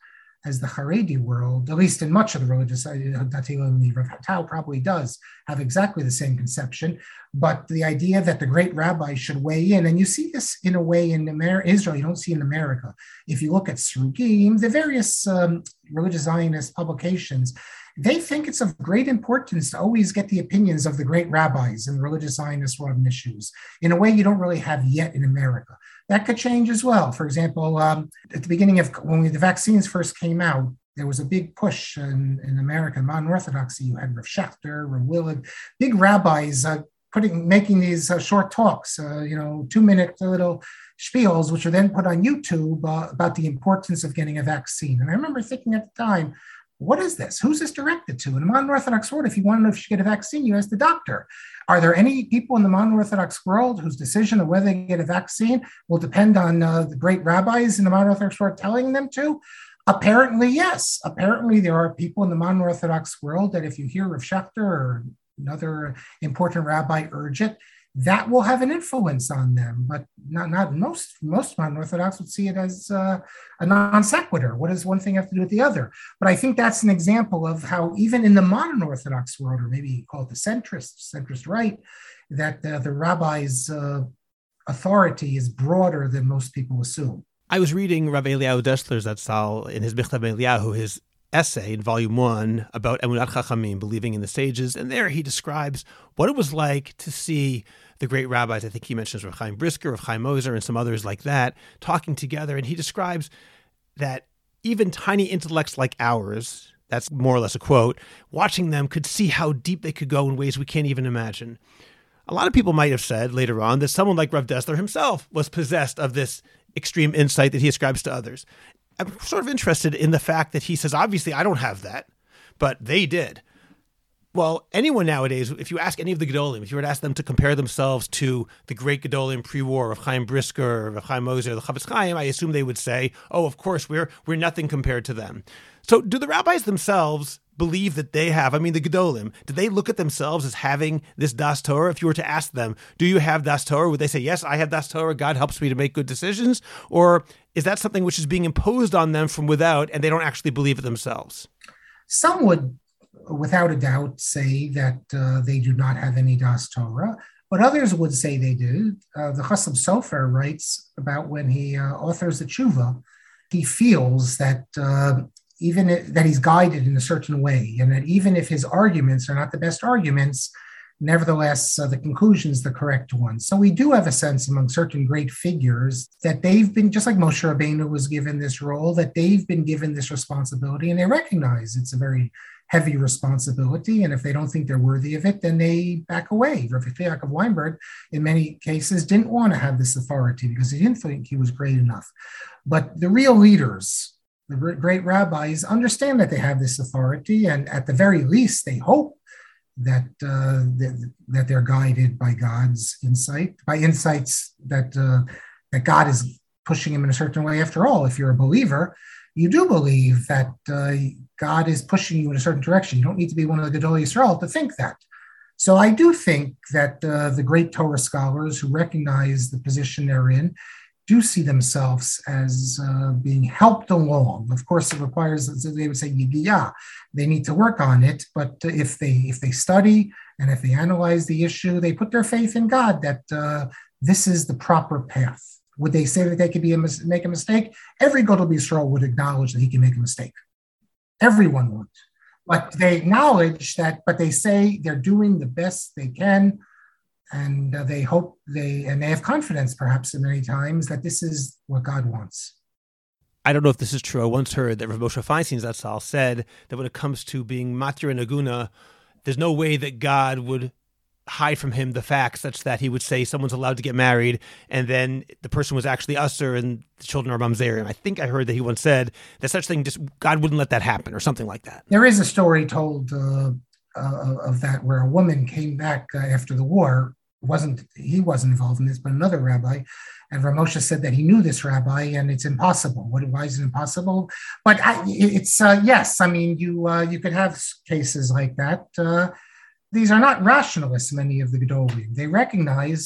as the Haredi world, at least in much of the religious, Dati Rav Tau probably does have exactly the same conception. But the idea that the great rabbi should weigh in, and you see this in a way in Amer- Israel, you don't see in America. If you look at Srugim, the various um, religious Zionist publications, they think it's of great importance to always get the opinions of the great rabbis and religious Zionist world issues in a way you don't really have yet in America. That could change as well. For example, um, at the beginning of when we, the vaccines first came out, there was a big push in, in America, modern Orthodoxy. You had Rav Schachter, Rav Willig, big rabbis uh, putting making these uh, short talks, uh, you know, two minute little spiels, which are then put on YouTube uh, about the importance of getting a vaccine. And I remember thinking at the time, what is this? Who's this directed to? In the modern Orthodox world, if you want to know if you should get a vaccine, you ask the doctor. Are there any people in the modern Orthodox world whose decision of whether they get a vaccine will depend on uh, the great rabbis in the modern Orthodox world telling them to? Apparently, yes. Apparently, there are people in the modern Orthodox world that if you hear Rav Schachter or another important rabbi urge it, that will have an influence on them. But not, not most most modern Orthodox would see it as uh, a non sequitur. What does one thing have to do with the other? But I think that's an example of how even in the modern Orthodox world, or maybe you call it the centrist, centrist right, that uh, the rabbi's uh, authority is broader than most people assume. I was reading Rav Eliyahu Dessler's Zatzal in his Michtav Eliyahu, his essay in volume one about Emunat Chachamim, believing in the sages, and there he describes what it was like to see the great rabbis. I think he mentions Rav Chaim Brisker, Rav Chaim Ozer, and some others like that talking together, and he describes that even tiny intellects like ours, that's more or less a quote, watching them could see how deep they could go in ways we can't even imagine. A lot of people might have said later on that someone like Rav Dessler himself was possessed of this extreme insight that he ascribes to others. I'm sort of interested in the fact that he says, obviously, I don't have that, but they did. Well, anyone nowadays, if you ask any of the Gedolim, if you were to ask them to compare themselves to the great Gedolim pre-war of Chaim Brisker, of Chaim Ozer, the Chofetz Chaim, I assume they would say, "Oh, of course, we're we're nothing compared to them." So, do the rabbis themselves believe that they have? I mean, the Gedolim, do they look at themselves as having this Das Torah? If you were to ask them, do you have Das Torah? Would they say, yes, I have Das Torah. God helps me to make good decisions? Or is that something which is being imposed on them from without and they don't actually believe it themselves? Some would, without a doubt, say that uh, they do not have any Das Torah. But others would say they do. Uh, the Chasam Sofer writes about when he uh, authors the tshuva, he feels that uh, even if, that he's guided in a certain way, and that even if his arguments are not the best arguments, nevertheless, uh, the conclusion is the correct one. So we do have a sense among certain great figures that they've been, just like Moshe Rabbeinu was given this role, that they've been given this responsibility, and they recognize it's a very heavy responsibility. And if they don't think they're worthy of it, then they back away. Rav of Weinberg, in many cases, didn't want to have this authority because he didn't think he was great enough. But the real leaders, the great rabbis understand that they have this authority, and at the very least, they hope that uh, that, that they're guided by God's insight, by insights that uh, that God is pushing him in a certain way. After all, if you're a believer, you do believe that uh, God is pushing you in a certain direction. You don't need to be one of the Gedolei Yisrael to think that. So I do think that uh, the great Torah scholars who recognize the position they're in do see themselves as uh, being helped along. Of course, it requires they would say yeah, they need to work on it. But if they if they study and if they analyze the issue, they put their faith in God that uh, this is the proper path. Would they say that they could be a mis- make a mistake? Every Gadol Yisrael would acknowledge that he can make a mistake. Everyone would, but they acknowledge that. But they say they're doing the best they can and uh, they hope they and they have confidence perhaps many times that this is what god wants I don't know if this is true. I once heard that Rav Moshe Feinstein Zatzal said that when it comes to being matir and aguna, there's no way that God would hide from him the facts such that he would say someone's allowed to get married and then the person was actually usher and the children are mamzer. And I think I heard that he once said that such thing just God wouldn't let that happen or something like that. There is a story told uh, uh, of that where a woman came back uh, after the war wasn't he wasn't involved in this, but another rabbi. And Ramosha said that he knew this rabbi, and it's impossible. What? Why is it impossible? But I, it's uh, yes. I mean, you uh, you could have cases like that. These are not rationalists. Many of the Gedolim they recognize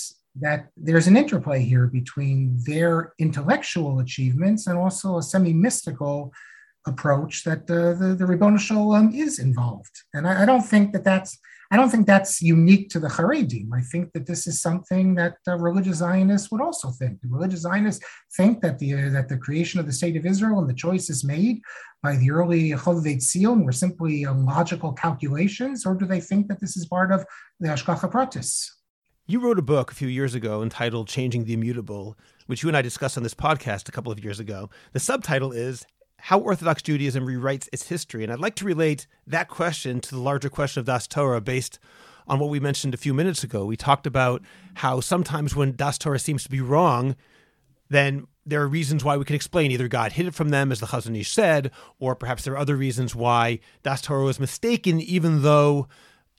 that there's an interplay here between their intellectual achievements and also a semi-mystical approach that uh, the the Ribono Shalom is involved. And I, I don't think that that's I don't think that's unique to the Haredim. I think that this is something that uh, religious Zionists would also think. The religious Zionists think that the uh, that the creation of the state of Israel and the choices made by the early Chovevei Zion were simply uh, logical calculations, or do they think that this is part of the Hashgacha Pratis? You wrote a book a few years ago entitled Changing the Immutable, which you and I discussed on this podcast a couple of years ago. The subtitle is how Orthodox Judaism rewrites its history. And I'd like to relate that question to the larger question of Das Torah based on what we mentioned a few minutes ago. We talked about how sometimes when Das Torah seems to be wrong, then there are reasons why we can explain either God hid it from them, as the Chazon Ish said, or perhaps there are other reasons why Das Torah was mistaken, even though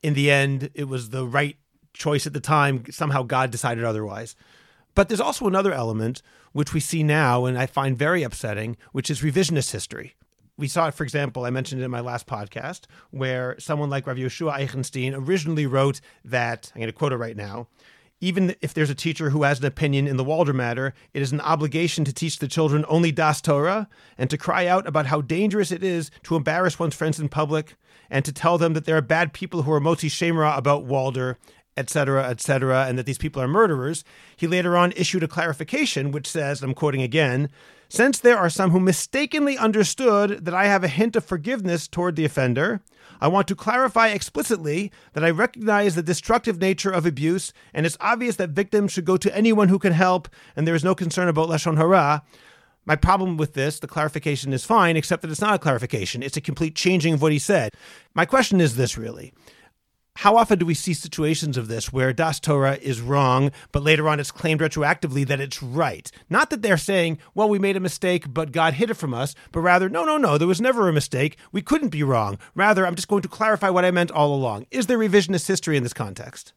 in the end it was the right choice at the time. Somehow God decided otherwise. But there's also another element which we see now and I find very upsetting, which is revisionist history. we saw it, for example, I mentioned it in my last podcast, where someone like Rav Yehoshua Eichenstein originally wrote that, I'm going to quote it right now, even if there's a teacher who has an opinion in the Walder matter, it is an obligation to teach the children only Das Torah and to cry out about how dangerous it is to embarrass one's friends in public and to tell them that there are bad people who are motzi shemra about Walder, etc., etc., and that these people are murderers. He later on issued a clarification which says, I'm quoting again, since there are some who mistakenly understood that I have a hint of forgiveness toward the offender, I want to clarify explicitly that I recognize the destructive nature of abuse, and it's obvious that victims should go to anyone who can help, and there is no concern about Lashon Hara. My problem with this, the clarification is fine, except that it's not a clarification. It's a complete changing of what he said. My question is this really how often do we see situations of this where Das Torah is wrong, but later on it's claimed retroactively that it's right? Not that they're saying, well, we made a mistake, but God hid it from us, but rather, no, no, no, there was never a mistake. We couldn't be wrong. Rather, I'm just going to clarify what I meant all along. Is there revisionist history in this context?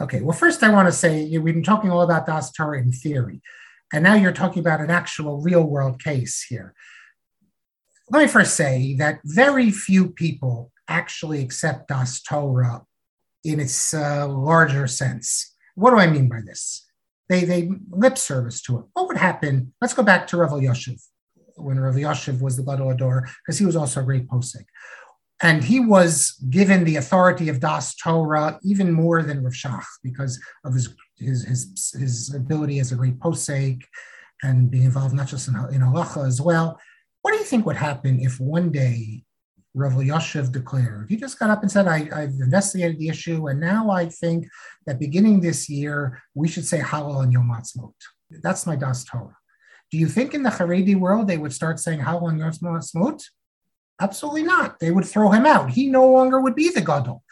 Okay, well, first I want to say we've been talking all about Das Torah in theory, and now you're talking about an actual real world case here. Let me first say that very few people actually accept Das Torah in its uh, larger sense. What do I mean by this? They, they lip service to it. What would happen? Let's go back to Rav Elyashiv, when Rav Elyashiv was the Gadol Hador, because he was also a great posek. And he was given the authority of Das Torah even more than Rav Shach because of his, his, his, his ability as a great posek and being involved not just in, in halacha as well. What do you think would happen if one day Rav Elyashiv declared. He just got up and said, I, have investigated the issue, and now I think that beginning this year, we should say Hallel on Yom Ha'atzmaut. That's my Das Torah. Do you think in the Haredi world they would start saying Hallel on Yom Ha'atzmaut? Absolutely not. They would throw him out. He no longer would be the Gadol.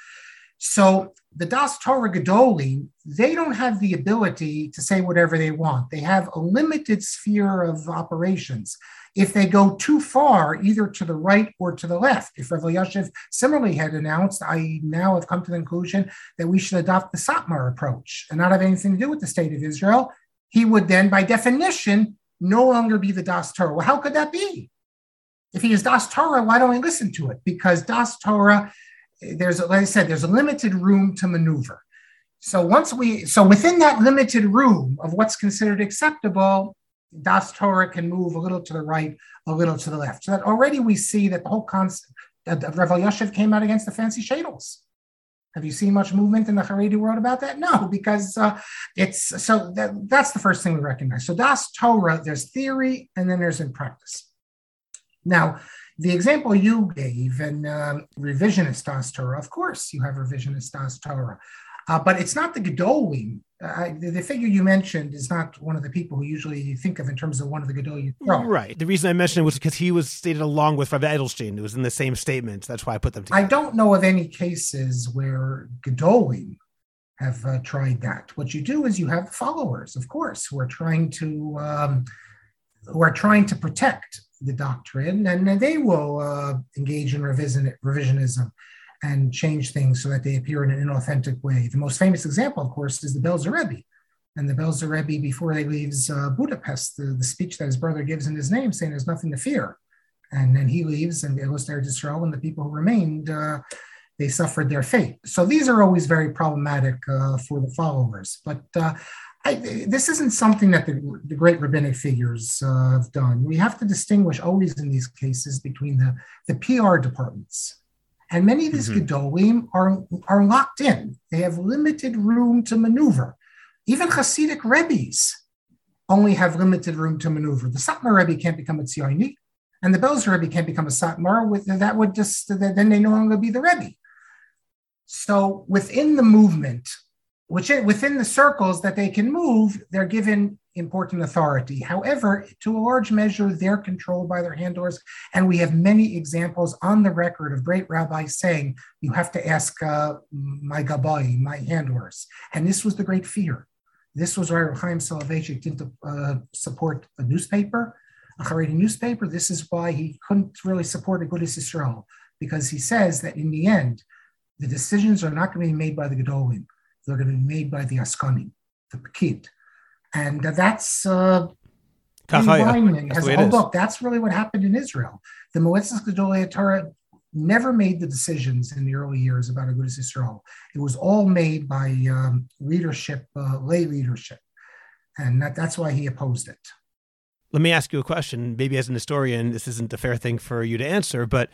So the Das Torah Gedoli, they don't have the ability to say whatever they want. They have a limited sphere of operations if they go too far, either to the right or to the left. If Rav Elyashiv similarly had announced, I now have come to the conclusion that we should adopt the Satmar approach and not have anything to do with the state of Israel, he would then, by definition, no longer be the Das Torah. Well, how could that be? If he is Das Torah, why don't we listen to it? Because Das Torah, there's, like I said, there's a limited room to maneuver. So once we, so within that limited room of what's considered acceptable, Das Torah can move a little to the right, a little to the left. So that already we see that the whole concept of Rav Elyashiv came out against the fancy sheitels. Have you seen much movement in the Haredi world about that? No, because uh, it's so that, that's the first thing we recognize. So Das Torah, there's theory and then there's in practice. Now, the example you gave and um, revisionist Das Torah, of course, you have revisionist Das Torah. Uh, but it's not the Gedolim. Uh, the, the, figure you mentioned is not one of the people who usually you think of in terms of one of the Gedolim. Right. The reason I mentioned it was because he was stated along with Rav Edelstein. It was in the same statement. That's why I put them together. I don't know of any cases where Gedolim have uh, tried that. What you do is you have followers, of course, who are trying to um, who are trying to protect the doctrine, and, they will uh, engage in revision, revisionism and change things so that they appear in an inauthentic way. The most famous example, of course, is the Belzer Rebbe. And the Belzer Rebbe, before he leaves uh, Budapest, the, the, speech that his brother gives in his name, saying there's nothing to fear. And then he leaves and goes to Israel, and the people who remained, uh, they suffered their fate. So these are always very problematic uh, for the followers. But uh, I, this isn't something that the, the great rabbinic figures uh, have done. We have to distinguish always in these cases between the, the PR departments and many of these mm-hmm. Gedolim are, are locked in. They have limited room to maneuver. Even Hasidic Rebbes only have limited room to maneuver. The Satmar Rebbe can't become a Tzioni, and the Belzer Rebbe can't become a Satmar. With that would just then they no longer be the Rebbe. So within the movement, which within the circles that they can move, they're given important authority. However, to a large measure, they're controlled by their handlers. And we have many examples on the record of great rabbis saying, you have to ask uh, my gabai, my handlers. And this was the great fear. This was why Chaim Soloveitchik didn't uh, support a newspaper, a Haredi newspaper. This is why he couldn't really support Agudas Israel, because he says that in the end, the decisions are not going to be made by the Gedolim. They're going to be made by the Askanim, the Pekid. And that's uh, Weinman has whole book. That's really what happened in Israel. The Moetzes Gedolei Torah never made the decisions in the early years about Agudas Yisrael. It was all made by um, leadership, uh, lay leadership, and that, that's why he opposed it. Let me ask you a question. Maybe as an historian, this isn't a fair thing for you to answer, but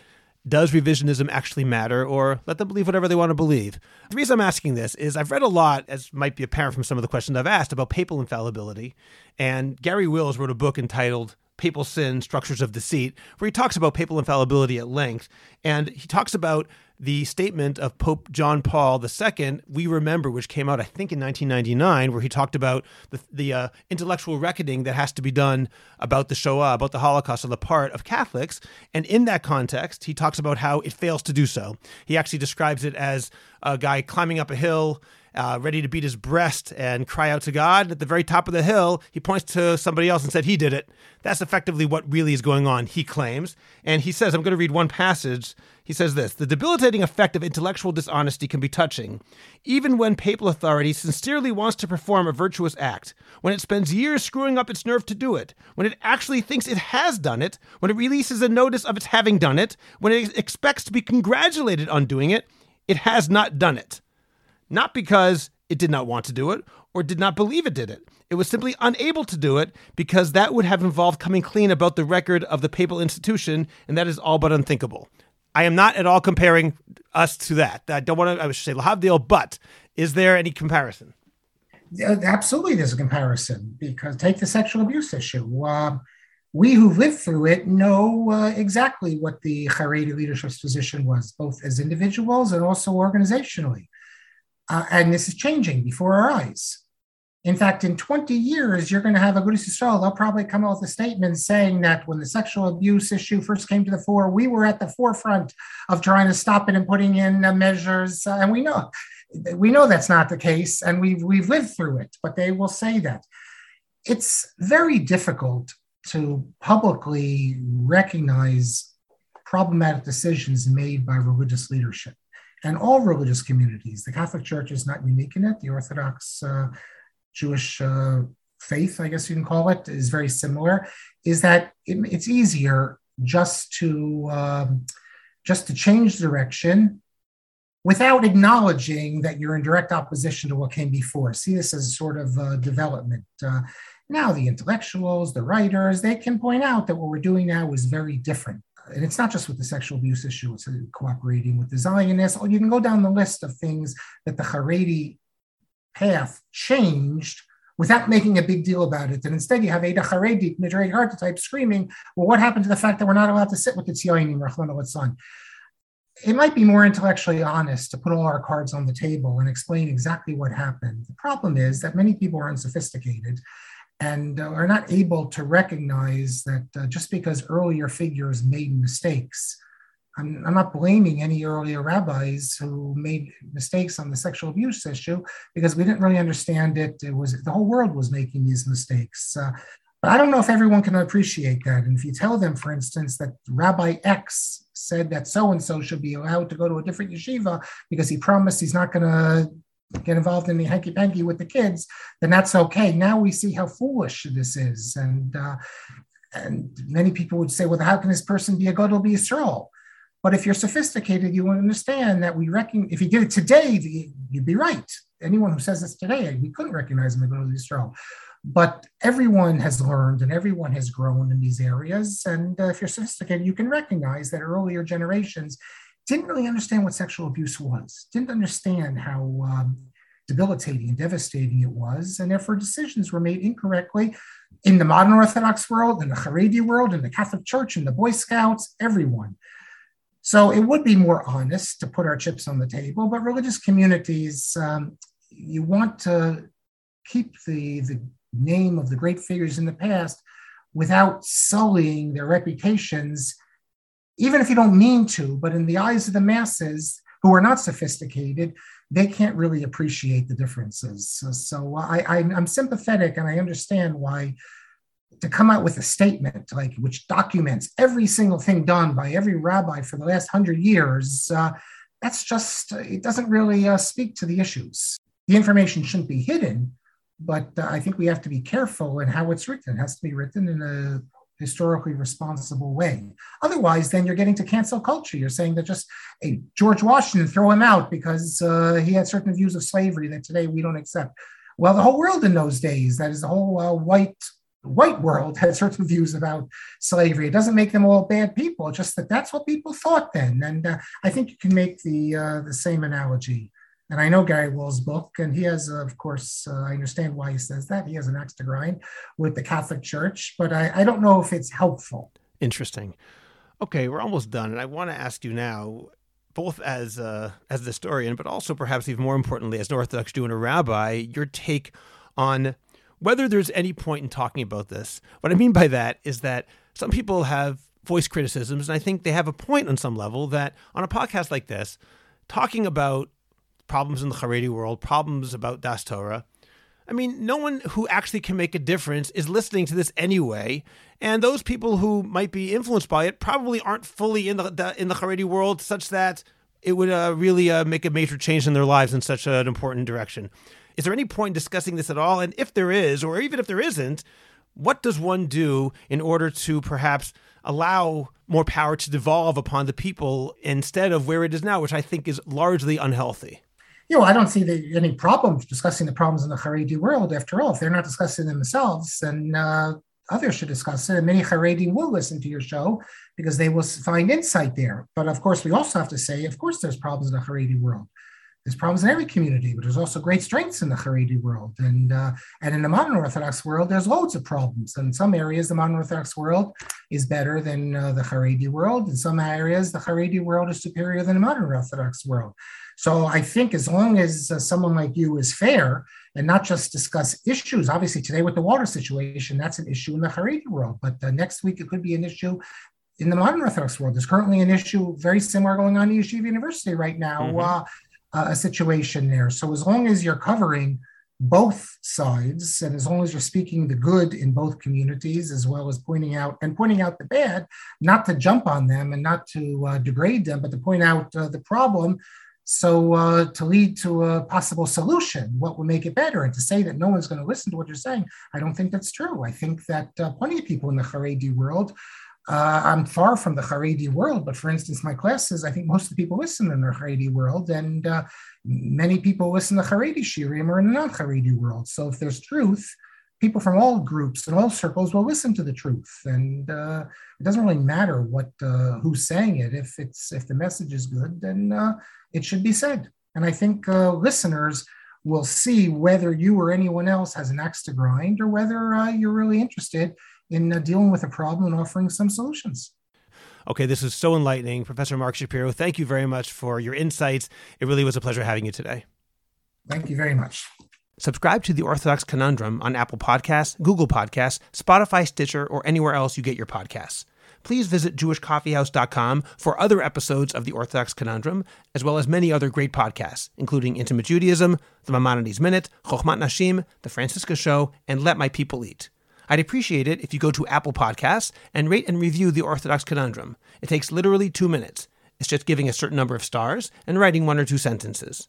does revisionism actually matter or let them believe whatever they want to believe? The reason I'm asking this is I've read a lot, as might be apparent from some of the questions I've asked, about papal infallibility. And Garry Wills wrote a book entitled Papal Sin Structures of Deceit, where he talks about papal infallibility at length. And he talks about the statement of Pope John Paul II, we remember, which came out, I think, in 1999, where he talked about the, the uh, intellectual reckoning that has to be done about the Shoah, about the Holocaust on the part of Catholics. And in that context, he talks about how it fails to do so. He actually describes it as a guy climbing up a hill uh, ready to beat his breast and cry out to God. At the very top of the hill, he points to somebody else and said, He did it. That's effectively what really is going on, he claims. And he says, I'm going to read one passage. He says this The debilitating effect of intellectual dishonesty can be touching, even when papal authority sincerely wants to perform a virtuous act, when it spends years screwing up its nerve to do it, when it actually thinks it has done it, when it releases a notice of its having done it, when it expects to be congratulated on doing it. It has not done it not because it did not want to do it or did not believe it did it. It was simply unable to do it because that would have involved coming clean about the record of the papal institution, and that is all but unthinkable. I am not at all comparing us to that. I don't want to, I should say Lahavdil, but is there any comparison? Yeah, absolutely, there's a comparison because take the sexual abuse issue. Uh, we who lived through it know uh, exactly what the Haredi leadership's position was, both as individuals and also organizationally. Uh, and this is changing before our eyes. In fact, in 20 years, you're going to have a Agudas Yisrael. They'll probably come out with a statement saying that when the sexual abuse issue first came to the fore, we were at the forefront of trying to stop it and putting in uh, measures. Uh, and we know, we know that's not the case, and we've we've lived through it. But they will say that it's very difficult to publicly recognize problematic decisions made by religious leadership and all religious communities. The Catholic Church is not unique in it. The Orthodox uh, Jewish uh, faith, I guess you can call it, is very similar. Is that it, it's easier just to um, just to change direction without acknowledging that you're in direct opposition to what came before. See this as a sort of uh, development. Uh, now, the intellectuals, the writers, they can point out that what we're doing now is very different and it's not just with the sexual abuse issue, it's cooperating with the Zionists. You can go down the list of things that the Haredi path changed without making a big deal about it. And instead, you have Ada Haredi, Midrash Heart type screaming, well, what happened to the fact that we're not allowed to sit with the Tzionim, Rahman It might be more intellectually honest to put all our cards on the table and explain exactly what happened. The problem is that many people are unsophisticated and uh, are not able to recognize that uh, just because earlier figures made mistakes, I'm, I'm, not blaming any earlier rabbis who made mistakes on the sexual abuse issue because we didn't really understand it. It was the whole world was making these mistakes. Uh, but I don't know if everyone can appreciate that. And if you tell them, for instance, that Rabbi X said that so and so should be allowed to go to a different yeshiva because he promised he's not going to get involved in the hanky panky with the kids, then that's okay. Now we see how foolish this is, and uh, and many people would say, well, how can this person be a Gadol Yisrael? But if you're sophisticated, you will understand that we reckon if he did it today, you'd be right. Anyone who says this today, we couldn't recognize him as a Gadol Yisrael. But everyone has learned and everyone has grown in these areas. And uh, if you're sophisticated, you can recognize that earlier generations didn't really understand what sexual abuse was, didn't understand how um, debilitating and devastating it was, and therefore decisions were made incorrectly in the modern Orthodox world, in the Haredi world, in the Catholic Church, in the Boy Scouts, everyone. So it would be more honest to put our chips on the table, but religious communities, um, you want to keep the, the name of the great figures in the past without sullying their reputations even if you don't mean to, but in the eyes of the masses who are not sophisticated, they can't really appreciate the differences. So, so I, I, am sympathetic and I understand why to come out with a statement like which documents every single thing done by every rabbi for the last hundred years, uh, that's just, it doesn't really uh, speak to the issues. The information shouldn't be hidden, but uh, I think we have to be careful in how it's written. It has to be written in a historically responsible way. Otherwise, then you're getting to cancel culture. You're saying that just hey, George Washington, throw him out because uh, he had certain views of slavery that today we don't accept. Well, the whole world in those days, that is the whole uh, white white world had certain views about slavery. It doesn't make them all bad people, just that that's what people thought then. And uh, I think you can make the uh, the same analogy. And I know Garry Wills's book, and he has, of course, uh, I understand why he says that. He has an axe to grind with the Catholic Church, but I, I don't know if it's helpful. Interesting. Okay, we're almost done, and I want to ask you now, both as uh, as the historian, but also perhaps even more importantly, as an Orthodox Jew and a rabbi, your take on whether there's any point in talking about this. What I mean by that is that some people have voiced criticisms, and I think they have a point on some level that on a podcast like this, talking about problems in the Haredi world, problems about Das Torah, I mean, no one who actually can make a difference is listening to this anyway, and those people who might be influenced by it probably aren't fully in the, the in the Haredi world, such that it would uh, really uh, make a major change in their lives in such an important direction. Is there any point in discussing this at all? And if there is, or even if there isn't, what does one do in order to perhaps allow more power to devolve upon the people instead of where it is now, which I think is largely unhealthy? You know, I don't see the, any problem discussing the problems in the Haredi world. After all, if they're not discussing themselves, then uh, others should discuss it. And many Haredi will listen to your show because they will find insight there. But of course, we also have to say, of course, there's problems in the Haredi world. There's problems in every community, but there's also great strengths in the Haredi world. And, uh, and in the modern Orthodox world, there's loads of problems. And in some areas, the modern Orthodox world is better than uh, the Haredi world. In some areas, the Haredi world is superior than the modern Orthodox world. So I think as long as uh, someone like you is fair and not just discuss issues, obviously today with the water situation, that's an issue in the Haredi world. But uh, next week, it could be an issue in the modern Orthodox world. There's currently an issue very similar going on at Yeshiva University right now. Mm-hmm. Uh, a situation there. So as long as you're covering both sides, and as long as you're speaking the good in both communities, as well as pointing out and pointing out the bad, not to jump on them and not to uh, degrade them, but to point out uh, the problem. So uh, to lead to a possible solution, what will make it better, and to say that no one's going to listen to what you're saying, I don't think that's true. I think that uh, plenty of people in the Haredi world uh, I'm far from the Haredi world, but for instance, my classes, I think most of the people listen in the Haredi world, and uh, many people listen to Haredi Shirim or in the non Haredi world. So if there's truth, people from all groups and all circles will listen to the truth, and uh, it doesn't really matter what uh, who's saying it. If it's if the message is good, then it should be said. And I think uh, listeners will see whether you or anyone else has an axe to grind or whether you're really interested in uh, dealing with a problem and offering some solutions. Okay, this is so enlightening. Professor Marc Shapiro, thank you very much for your insights. It really was a pleasure having you today. Thank you very much. Subscribe to the Orthodox Conundrum on Apple Podcasts, Google Podcasts, Spotify, Stitcher, or anywhere else you get your podcasts. Please visit jewishcoffeehouse.com for other episodes of the Orthodox Conundrum, as well as many other great podcasts, including Intimate Judaism, The Maimonides Minute, Chochmat Nashim, The Franciska Show, and Let My People Eat. I'd appreciate it if you go to Apple Podcasts and rate and review The Orthodox Conundrum. It takes literally two minutes. It's just giving a certain number of stars and writing one or two sentences.